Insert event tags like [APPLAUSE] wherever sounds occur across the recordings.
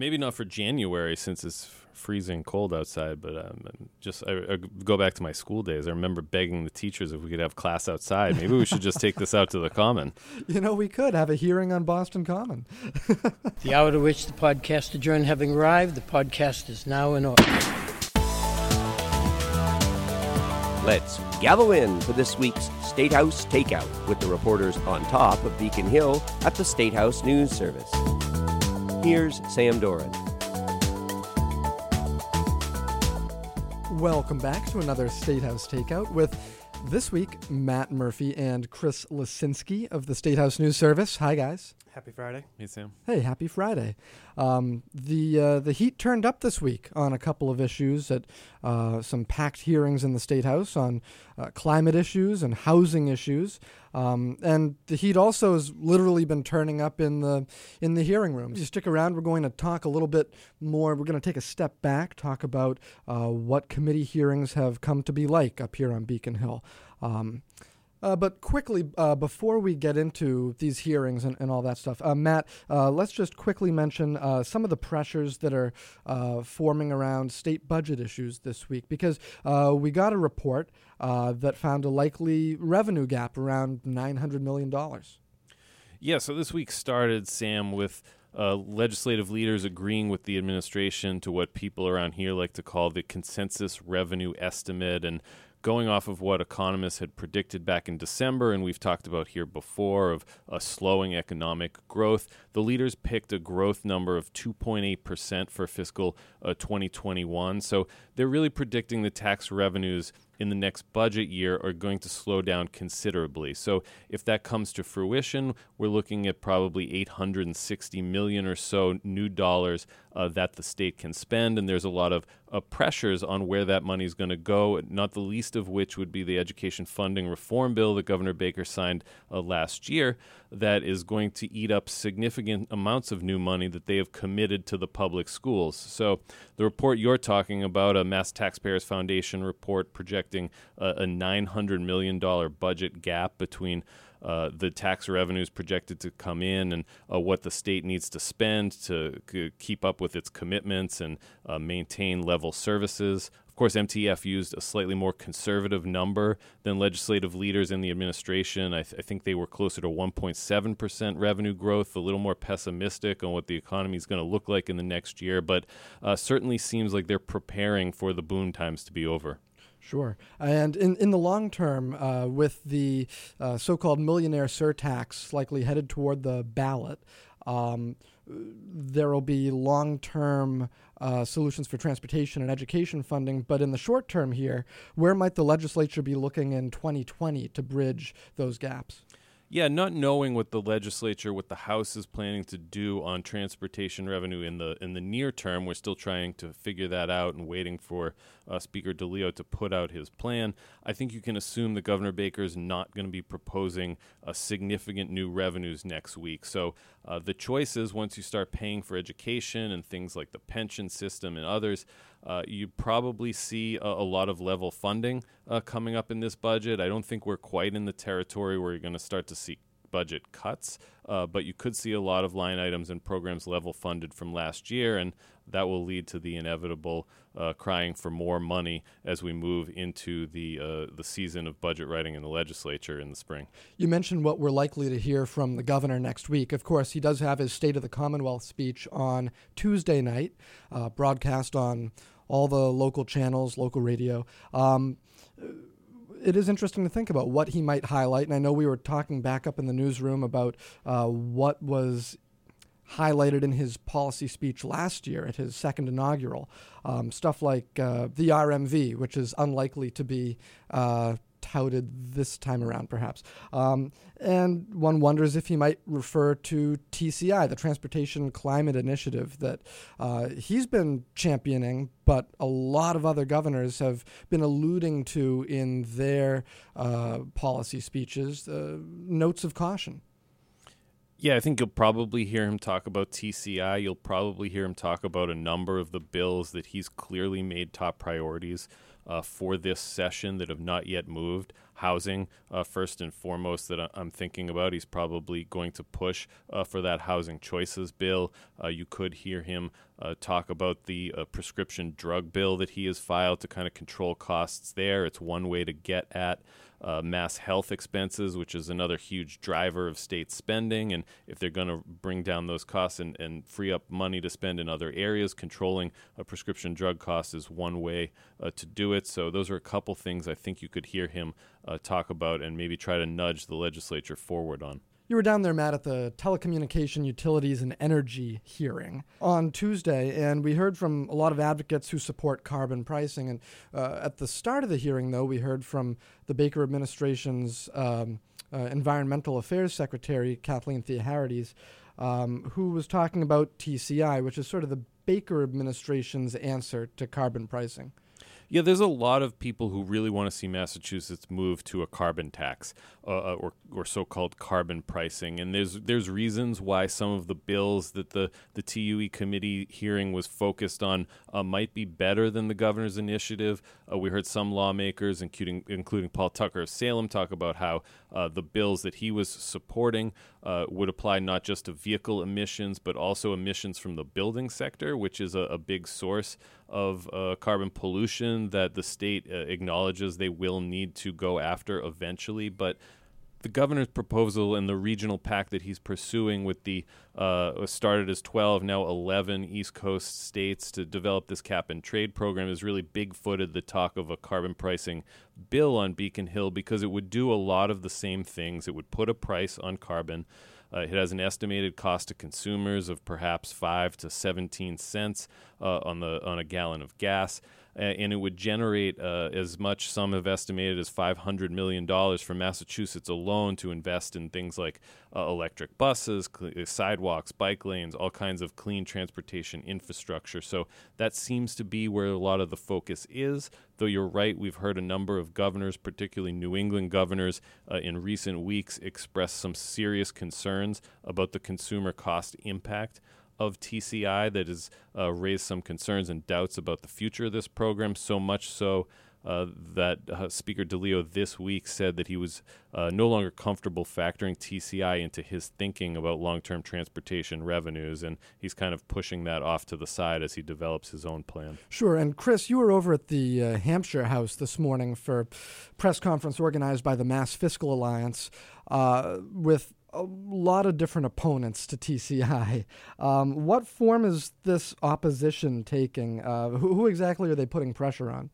Maybe not for January since it's freezing cold outside, but um, just I, I go back to my school days. I remember begging the teachers if we could have class outside. Maybe we should just take this out to the common. [LAUGHS] You know, we could have a hearing on Boston Common. [LAUGHS] the hour to which the podcast adjourned having arrived, the podcast is now in order. Let's gavel in for this week's State House Takeout with the reporters on top of Beacon Hill at the State House News Service. Here's Sam Doran. Welcome back to another State House Takeout with this week Matt Murphy and Chris Lisinski of the State House News Service. Hi, guys. Happy Friday. Hey, Sam. Hey, happy Friday. Um, the uh, the heat turned up this week on a couple of issues at uh, some packed hearings in the State House on uh, climate issues and housing issues. Um, and the heat also has literally been turning up in the in the hearing rooms. If you stick around. We're going to talk a little bit more. We're going to take a step back, talk about uh, what committee hearings have come to be like up here on Beacon Hill. Um, uh, but quickly, uh, before we get into these hearings and, and all that stuff, uh, Matt, uh, let's just quickly mention uh, some of the pressures that are uh, forming around state budget issues this week because we got a report that found a likely revenue gap around $900 million. Yeah, so this week started, Sam, with uh, legislative leaders agreeing with the administration to what people around here like to call the consensus revenue estimate. And going off of what economists had predicted back in December, and we've talked about here before, of a slowing economic growth, the leaders picked a growth number of 2.8% for fiscal uh, 2021. So they're really predicting the tax revenues in the next budget year are going to slow down considerably. So if that comes to fruition, we're looking at probably 860 million or so new dollars uh, that the state can spend, and there's a lot of uh, pressures on where that money is going to go. Not the least of which would be the education funding reform bill that Governor Baker signed uh, last year, that is going to eat up significant amounts of new money that they have committed to the public schools. So the report you're talking about, Mass Taxpayers Foundation report projecting a, a $900 million budget gap between uh, the tax revenues projected to come in and uh, what the state needs to spend to c- keep up with its commitments and uh, maintain level services. Of course, MTF used a slightly more conservative number than legislative leaders in the administration. I, th- I think they were closer to 1.7% revenue growth, a little more pessimistic on what the economy is going to look like in the next year, but uh, certainly seems like they're preparing for the boom times to be over. Sure. And in, in the long term, uh, with the uh, so called millionaire surtax likely headed toward the ballot, um, there will be long term uh, solutions for transportation and education funding. But in the short term here, where might the legislature be looking in 2020 to bridge those gaps? Yeah, not knowing what the legislature, what the House is planning to do on transportation revenue in the in the near term, we're still trying to figure that out and waiting for uh, Speaker DeLeo to put out his plan. I think you can assume that Governor Baker is not going to be proposing a significant new revenues next week. So uh, the choices once you start paying for education and things like the pension system and others uh, you probably see a, a, lot of level funding uh, coming up in this budget. I don't think we're quite in the territory where you're going to start to see budget cuts, uh, but you could see a lot of line items and programs level funded from last year, and that will lead to the inevitable uh, crying for more money as we move into the uh, the season of budget writing in the legislature in the spring. You mentioned what we're likely to hear from the governor next week. Of course, he does have his State of the Commonwealth speech on Tuesday night, uh, broadcast on all the local channels, local radio. Um, it is interesting to think about what he might highlight. And I know we were talking back up in the newsroom about uh, what was highlighted in his policy speech last year at his second inaugural. Um, stuff like uh, the RMV, which is unlikely to be uh, touted this time around, perhaps. Um, and one wonders if he might refer to TCI, the Transportation Climate Initiative, that uh, he's been championing, but a lot of other governors have been alluding to in their uh, policy speeches uh, notes of caution. Yeah, I think you'll probably hear him talk about TCI. You'll probably hear him talk about a number of the bills that he's clearly made top priorities uh, for this session that have not yet moved. Housing, uh, first and foremost, that I'm thinking about. He's probably going to push uh, for that housing choices bill. Uh, you could hear him uh, talk about the uh, prescription drug bill that he has filed to kind of control costs there. It's one way to get at uh, MassHealth expenses, which is another huge driver of state spending. And if they're going to bring down those costs and, and free up money to spend in other areas, controlling a prescription drug cost is one way uh, to do it. So those are a couple things I think you could hear him uh, talk about and maybe try to nudge the legislature forward on. You were down there, Matt, at the Telecommunication Utilities and Energy hearing on Tuesday, and we heard from a lot of advocates who support carbon pricing. And uh, at the start of the hearing, though, we heard from the Baker administration's um, uh, Environmental Affairs Secretary, Kathleen Theoharides, um, who was talking about TCI, which is sort of the Baker administration's answer to carbon pricing. Yeah, there's a lot of people who really want to see Massachusetts move to a carbon tax uh, uh, or, or so-called carbon pricing, and there's there's reasons why some of the bills that the the TUE committee hearing was focused on uh, might be better than the governor's initiative. Uh, we heard some lawmakers, including including Paul Tucker of Salem, talk about how uh, the bills that he was supporting uh, would apply not just to vehicle emissions but also emissions from the building sector, which is a, a big source of uh, carbon pollution that the state uh, acknowledges they will need to go after eventually. But the governor's proposal and the regional pact that he's pursuing with the uh, started as 12, now 11 East Coast states to develop this cap and trade program is really big footed the talk of a carbon pricing bill on Beacon Hill because it would do a lot of the same things. It would put a price on carbon. Uh, it has an estimated cost to consumers of perhaps five to seventeen cents uh, on the on a gallon of gas, and it would generate uh, as much. Some have estimated as five hundred million dollars for Massachusetts alone to invest in things like uh, electric buses, cl- sidewalks, bike lanes, all kinds of clean transportation infrastructure. So that seems to be where a lot of the focus is. Though you're right, we've heard a number of governors, particularly New England governors, uh, in recent weeks express some serious concerns about the consumer cost impact of TCI that has uh, raised some concerns and doubts about the future of this program, so much so uh, that uh, Speaker DeLeo this week said that he was uh, no longer comfortable factoring TCI into his thinking about long term transportation revenues, and he's kind of pushing that off to the side as he develops his own plan. Sure. And Chris, you were over at the uh, Hampshire House this morning for press conference organized by the Mass Fiscal Alliance uh, with a lot of different opponents to TCI. Um, what form is this opposition taking? Uh, who, who exactly are they putting pressure on?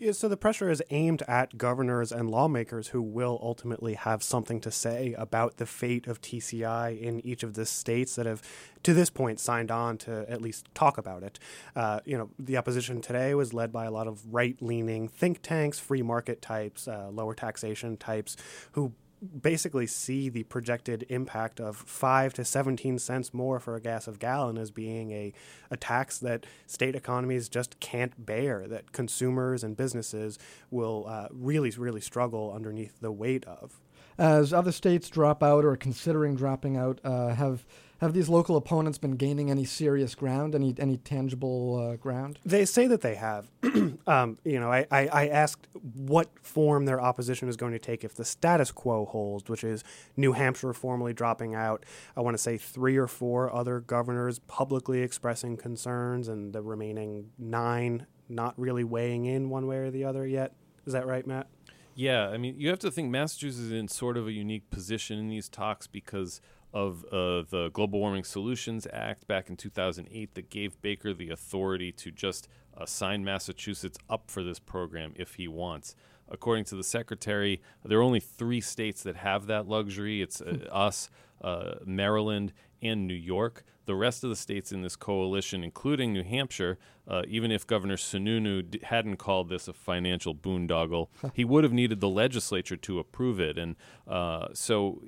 Yeah, so the pressure is aimed at governors and lawmakers who will ultimately have something to say about the fate of TCI in each of the states that have, to this point, signed on to at least talk about it. Uh, you know, the opposition today was led by a lot of right-leaning think tanks, free market types, uh, lower taxation types, who basically see the projected impact of 5 to 17 cents more for a gas of gallon as being a, a tax that state economies just can't bear, that consumers and businesses will uh, really, really struggle underneath the weight of. As other states drop out or are considering dropping out, uh, have have these local opponents been gaining any serious ground, any any tangible uh, ground? They say that they have. [CLEARS THROAT] um, you know, I, I, I, asked what form their opposition is going to take if the status quo holds, which is New Hampshire formally dropping out. I want to say three or four other governors publicly expressing concerns, and the remaining nine not really weighing in one way or the other yet. Is that right, Matt? Yeah, I mean, you have to think Massachusetts is in sort of a unique position in these talks because of uh, the Global Warming Solutions Act back in 2008 that gave Baker the authority to just uh, sign Massachusetts up for this program if he wants. According to the secretary, there are only three states that have that luxury. It's uh, us, uh, Maryland, and New York. The rest of the states in this coalition, including New Hampshire, uh, even if Governor Sununu d- hadn't called this a financial boondoggle, he would have needed the legislature to approve it. And uh, so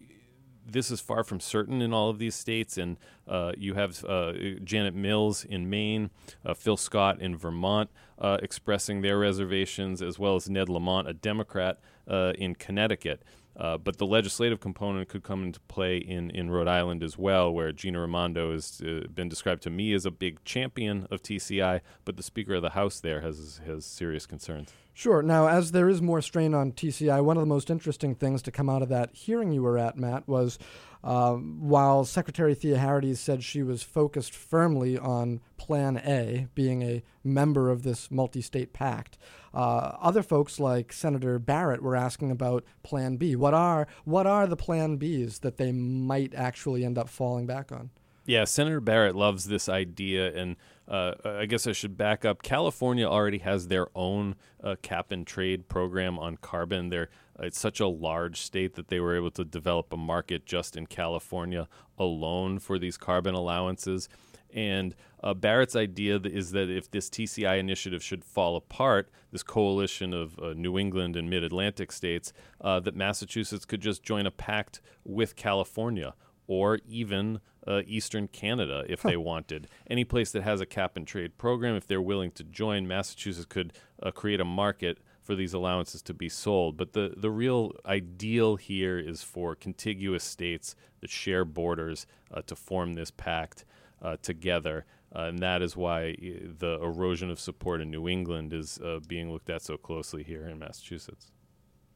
this is far from certain in all of these states, and uh, you have uh, Janet Mills in Maine, uh, Phil Scott in Vermont uh, expressing their reservations, as well as Ned Lamont, a Democrat uh, in Connecticut. But the legislative component could come into play in, in Rhode Island as well, where Gina Raimondo has been described to me as a big champion of TCI, but the Speaker of the House there has has serious concerns. Sure. Now, as there is more strain on TCI, one of the most interesting things to come out of that hearing you were at, Matt, was um, while Secretary Thea Theoharides said she was focused firmly on Plan A, being a member of this multi state pact, uh, other folks like Senator Barrett were asking about Plan B. What are, what are the Plan Bs that they might actually end up falling back on? Yeah, Senator Barrett loves this idea, and uh, I guess I should back up. California already has their own uh, cap and trade program on carbon. They're, it's such a large state that they were able to develop a market just in California alone for these carbon allowances. And uh, Barrett's idea is that if this TCI initiative should fall apart, this coalition of uh, New England and Mid Atlantic states, uh, that Massachusetts could just join a pact with California or even uh, Eastern Canada if they wanted. Any place that has a cap and trade program, if they're willing to join, Massachusetts could uh, create a market for these allowances to be sold. But the, the real ideal here is for contiguous states that share borders uh, to form this pact uh, together. Uh, and that is why uh, the erosion of support in New England is being looked at so closely here in Massachusetts.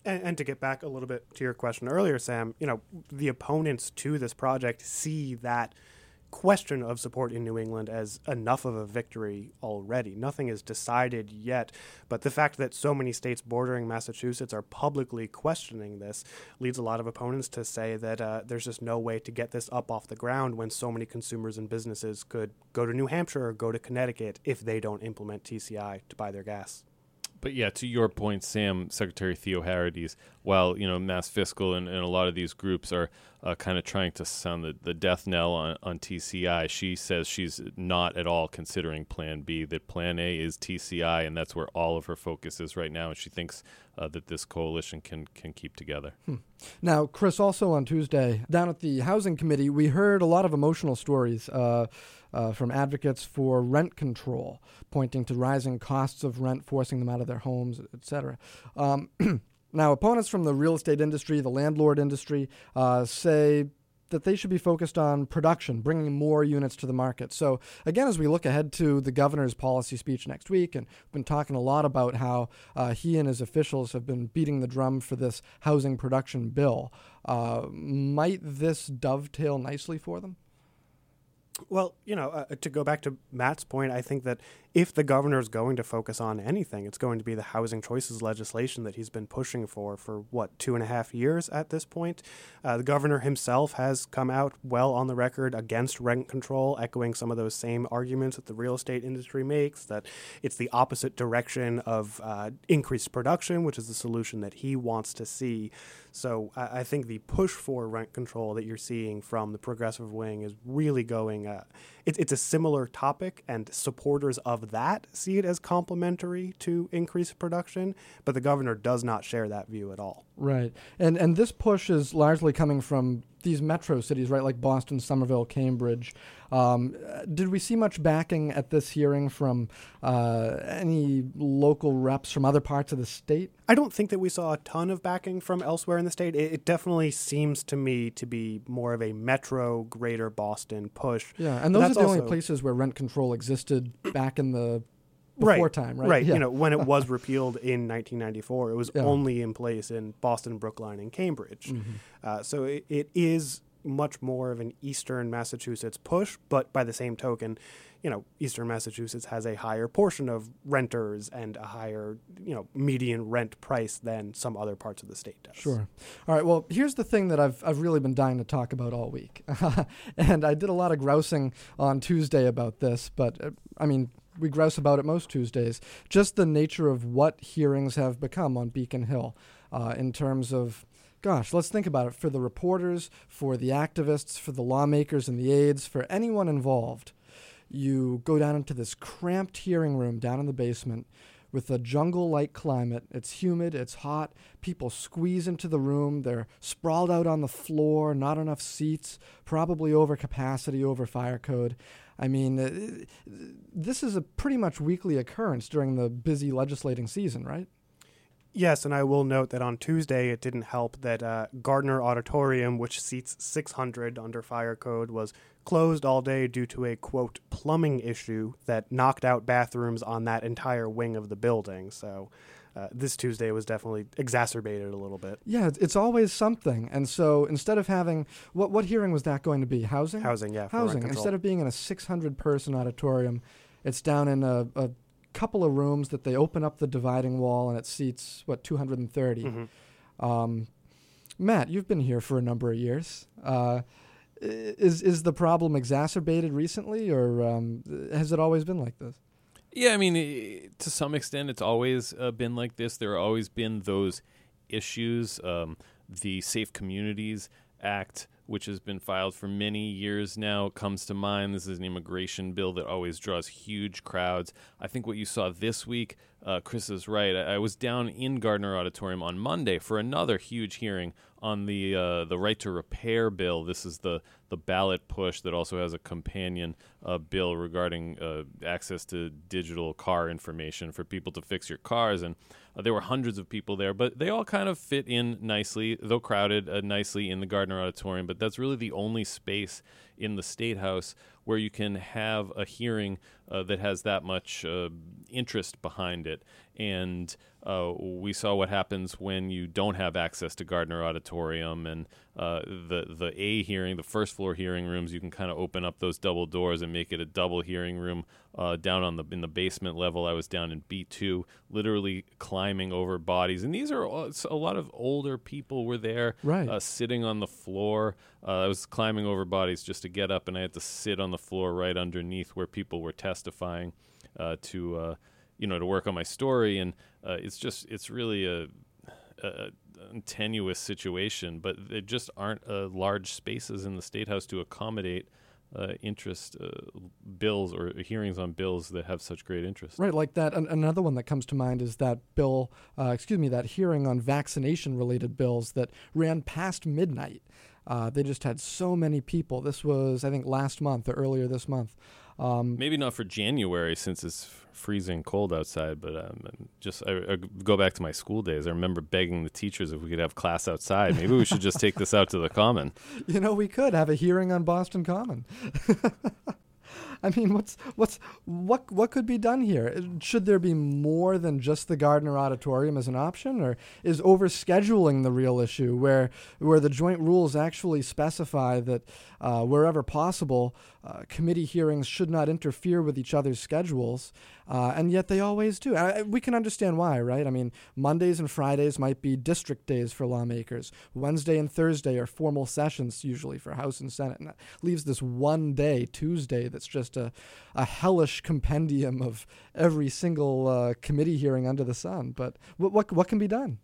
And, and, to get back a little bit to your question earlier, Sam, you know, the opponents to this project see that question of support in New England as enough of a victory already. Nothing is decided yet, but the fact that so many states bordering Massachusetts are publicly questioning this leads a lot of opponents to say that uh, there's just no way to get this up off the ground when so many consumers and businesses could go to New Hampshire or go to Connecticut if they don't implement TCI to buy their gas. But yeah, to your point, Sam, Secretary Theoharides, while you know Mass Fiscal and, and a lot of these groups are uh, kind of trying to sound the, the death knell on, on TCI, she says she's not at all considering Plan B. That Plan A is TCI, and that's where all of her focus is right now. And she thinks uh, that this coalition can can keep together. Hmm. Now, Chris, also on Tuesday down at the Housing Committee, we heard a lot of emotional stories. Uh, uh, from advocates for rent control, pointing to rising costs of rent, forcing them out of their homes, etc. Um, [CLEARS THROAT] now, opponents from the real estate industry, the landlord industry, uh, say that they should be focused on production, bringing more units to the market. So, again, as we look ahead to the governor's policy speech next week, and we've been talking a lot about how uh, he and his officials have been beating the drum for this housing production bill, uh, might this dovetail nicely for them? Well, you know, uh, to go back to Matt's point, I think that if the governor is going to focus on anything, it's going to be the housing choices legislation that he's been pushing for for what two and a half years at this point. Uh, the governor himself has come out well on the record against rent control, echoing some of those same arguments that the real estate industry makes. That it's the opposite direction of uh, increased production, which is the solution that he wants to see. So I, I, think the push for rent control that you're seeing from the progressive wing is really going. Uh, it, it's a similar topic, and supporters of that see it as complementary to increased production, but the governor does not share that view at all. Right, and and this push is largely coming from these metro cities, right, like Boston, Somerville, Cambridge. Um, did we see much backing at this hearing from uh, any local reps from other parts of the state? I don't think that we saw a ton of backing from elsewhere in the state. It, it definitely seems to me to be more of a metro, greater Boston push. Yeah, and those are the only places where rent control existed back in the before right, time, right? Right. Yeah. You know, when it [LAUGHS] was repealed in 1994, it was yeah. only in place in Boston, Brookline, and Cambridge. Mm-hmm. Uh, so it, it is much more of an Eastern Massachusetts push, but by the same token, you know, Eastern Massachusetts has a higher portion of renters and a higher, you know, median rent price than some other parts of the state does. Sure. All right. Well, here's the thing that I've I've really been dying to talk about all week, [LAUGHS] and I did a lot of grousing on Tuesday about this, but uh, I mean, we grouse about it most Tuesdays. Just the nature of what hearings have become on Beacon Hill, uh, in terms of, gosh, let's think about it. For the reporters, for the activists, for the lawmakers and the aides, for anyone involved, you go down into this cramped hearing room down in the basement with a jungle like climate. It's humid, it's hot. People squeeze into the room. They're sprawled out on the floor, not enough seats, probably over capacity, over fire code. I mean, uh, this is a pretty much weekly occurrence during the busy legislating season, right? Yes, and I will note that on Tuesday it didn't help that uh, Gardner Auditorium, which seats 600 under fire code, was closed all day due to a quote plumbing issue that knocked out bathrooms on that entire wing of the building. So uh, this Tuesday was definitely exacerbated a little bit. Yeah, it's, always something. And so instead of having what what hearing was that going to be? Housing. Housing, yeah. Housing. Instead of being in a 600 person auditorium, it's down in a, a couple of rooms that they open up the dividing wall and it seats what 230. Mhm. Um, Matt, you've been here for a number of years. Uh, is is the problem exacerbated recently, or um, has it always been like this? Yeah, I mean, to some extent, it's always uh, been like this. There have always been those issues. Um, the Safe Communities Act, which has been filed for many years now, comes to mind. This is an immigration bill that always draws huge crowds. I think what you saw this week, uh, Chris is right. I, I was down in Gardner Auditorium on Monday for another huge hearing on the uh, the right to repair bill. This is the the ballot push that also has a companion uh, bill regarding uh, access to digital car information for people to fix your cars. And uh, there were hundreds of people there, but they all kind of fit in nicely, though crowded uh, nicely in the Gardner Auditorium. But that's really the only space in the State House where you can have a hearing uh, that has that much uh, interest behind it. And uh, we saw what happens when you don't have access to Gardner Auditorium and uh, the the A hearing, the first floor hearing rooms. You can kind of open up those double doors and make it a double hearing room uh, down on the in the basement level. I was down in B two, literally climbing over bodies, and these are all- a lot of older people were there, Right. uh, sitting on the floor. Uh, I was climbing over bodies just to get up, and I had to sit on the floor right underneath where people were testifying to, uh, you know, to work on my story. And uh, it's just, it's really a, a, tenuous situation, but there just aren't uh, large spaces in the state house to accommodate uh, interest uh, bills or hearings on bills that have such great interest. Right, like that. An- another one that comes to mind is that bill, uh, excuse me, that hearing on vaccination related bills that ran past midnight. Uh, they just had so many people. This was, I think, last month or earlier this month. Um, Maybe not for January since it's freezing cold outside, but um, just I, I go back to my school days. I remember begging the teachers if we could have class outside. Maybe we should just take this out to the common. [LAUGHS] you know, we could have a hearing on Boston Common. [LAUGHS] I mean, what's what's what what could be done here? Should there be more than just the Gardner Auditorium as an option, or is overscheduling the real issue, where where the joint rules actually specify that uh, wherever possible, uh, committee hearings should not interfere with each other's schedules, uh, and yet they always do. I- we can understand why, right? I mean, Mondays and Fridays might be district days for lawmakers. Wednesday and Thursday are formal sessions usually for House and Senate, and that leaves this one day, Tuesday, that's just a, a hellish compendium of every single uh, committee hearing under the sun. But what what what can be done?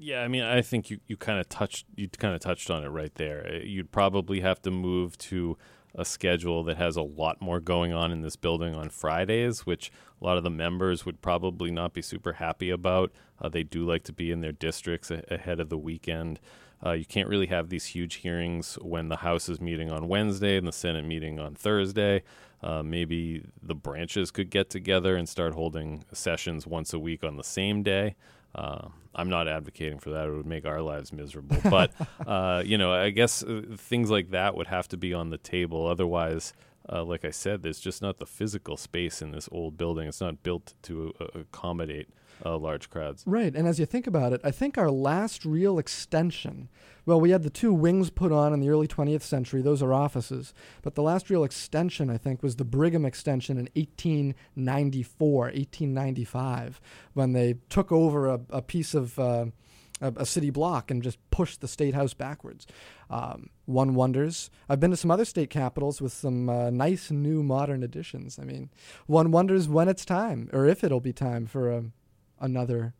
Yeah, I mean, I think you, you kind of touched you kind of touched on it right there. Uh, You'd probably have to move to a schedule that has a lot more going on in this building on Fridays, which a lot of the members would probably not be super happy about. Uh, they do like to be in their districts a- ahead of the weekend. Uh, you can't really have these huge hearings when the House is meeting on Wednesday and the Senate meeting on Thursday. Uh, maybe the branches could get together and start holding sessions once a week on the same day. Uh, I'm not advocating for that; it would make our lives miserable. [LAUGHS] But uh, you know, I guess uh, things like that would have to be on the table. Otherwise, uh, like I said, there's just not the physical space in this old building. It's not built to uh, accommodate uh, large crowds. Right, and as you think about it, I think our last real extension. Well, we had the two wings put on in the early 20th century; those are offices. But the last real extension, I think, was the Brigham extension in 1894, 1895, when they took over a, a piece of. Uh, a, city block and just pushed the state house backwards. Um, one wonders. I've been to some other state capitals with some uh, nice new modern additions. I mean, one wonders when it's time or if it'll be time for a, another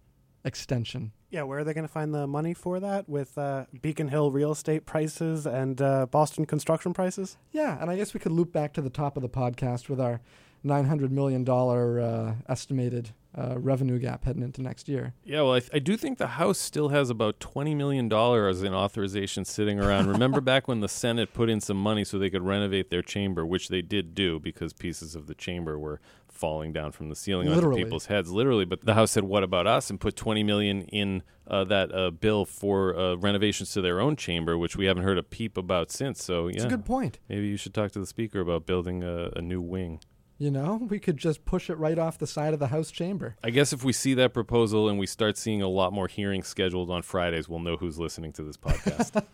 extension. Yeah, where are they going to find the money for that with uh, Beacon Hill real estate prices and uh, Boston construction prices? Yeah, and I guess we could loop back to the top of the podcast with our $900 million uh, estimated uh, revenue gap heading into next year. Yeah, well, I, th- I do think the House still has about $20 million in authorization sitting around. Remember [LAUGHS] back when the Senate put in some money so they could renovate their chamber, which they did do because pieces of the chamber were falling down from the ceiling Literally. onto people's heads, literally. But the House said, "What about us?" and put 20 million in uh, that uh, bill for uh, renovations to their own chamber, which we haven't heard a peep about since. So yeah, It's a good point. maybe you should talk to the speaker about building a, a new wing. You know, we could just push it right off the side of the House chamber. I guess if we see that proposal and we start seeing a lot more hearings scheduled on Fridays, we'll know who's listening to this podcast. [LAUGHS]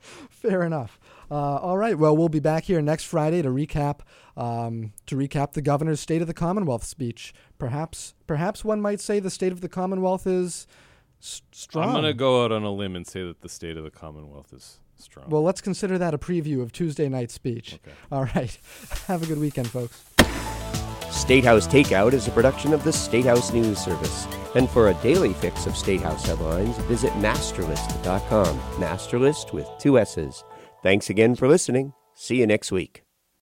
Fair enough. Uh, all right. Well, we'll be back here next Friday to recap um, to recap the governor's State of the Commonwealth speech. Perhaps, perhaps one might say the State of the Commonwealth is s- strong. I'm going to go out on a limb and say that the state of the Commonwealth is strong. Well, let's consider that a preview of Tuesday night's speech. Okay. All right. [LAUGHS] Have a good weekend, folks. Statehouse Takeout is a production of the Statehouse News Service. And for a daily fix of Statehouse headlines, visit massterlist.com. MASSterList with two S's. Thanks again for listening. See you next week.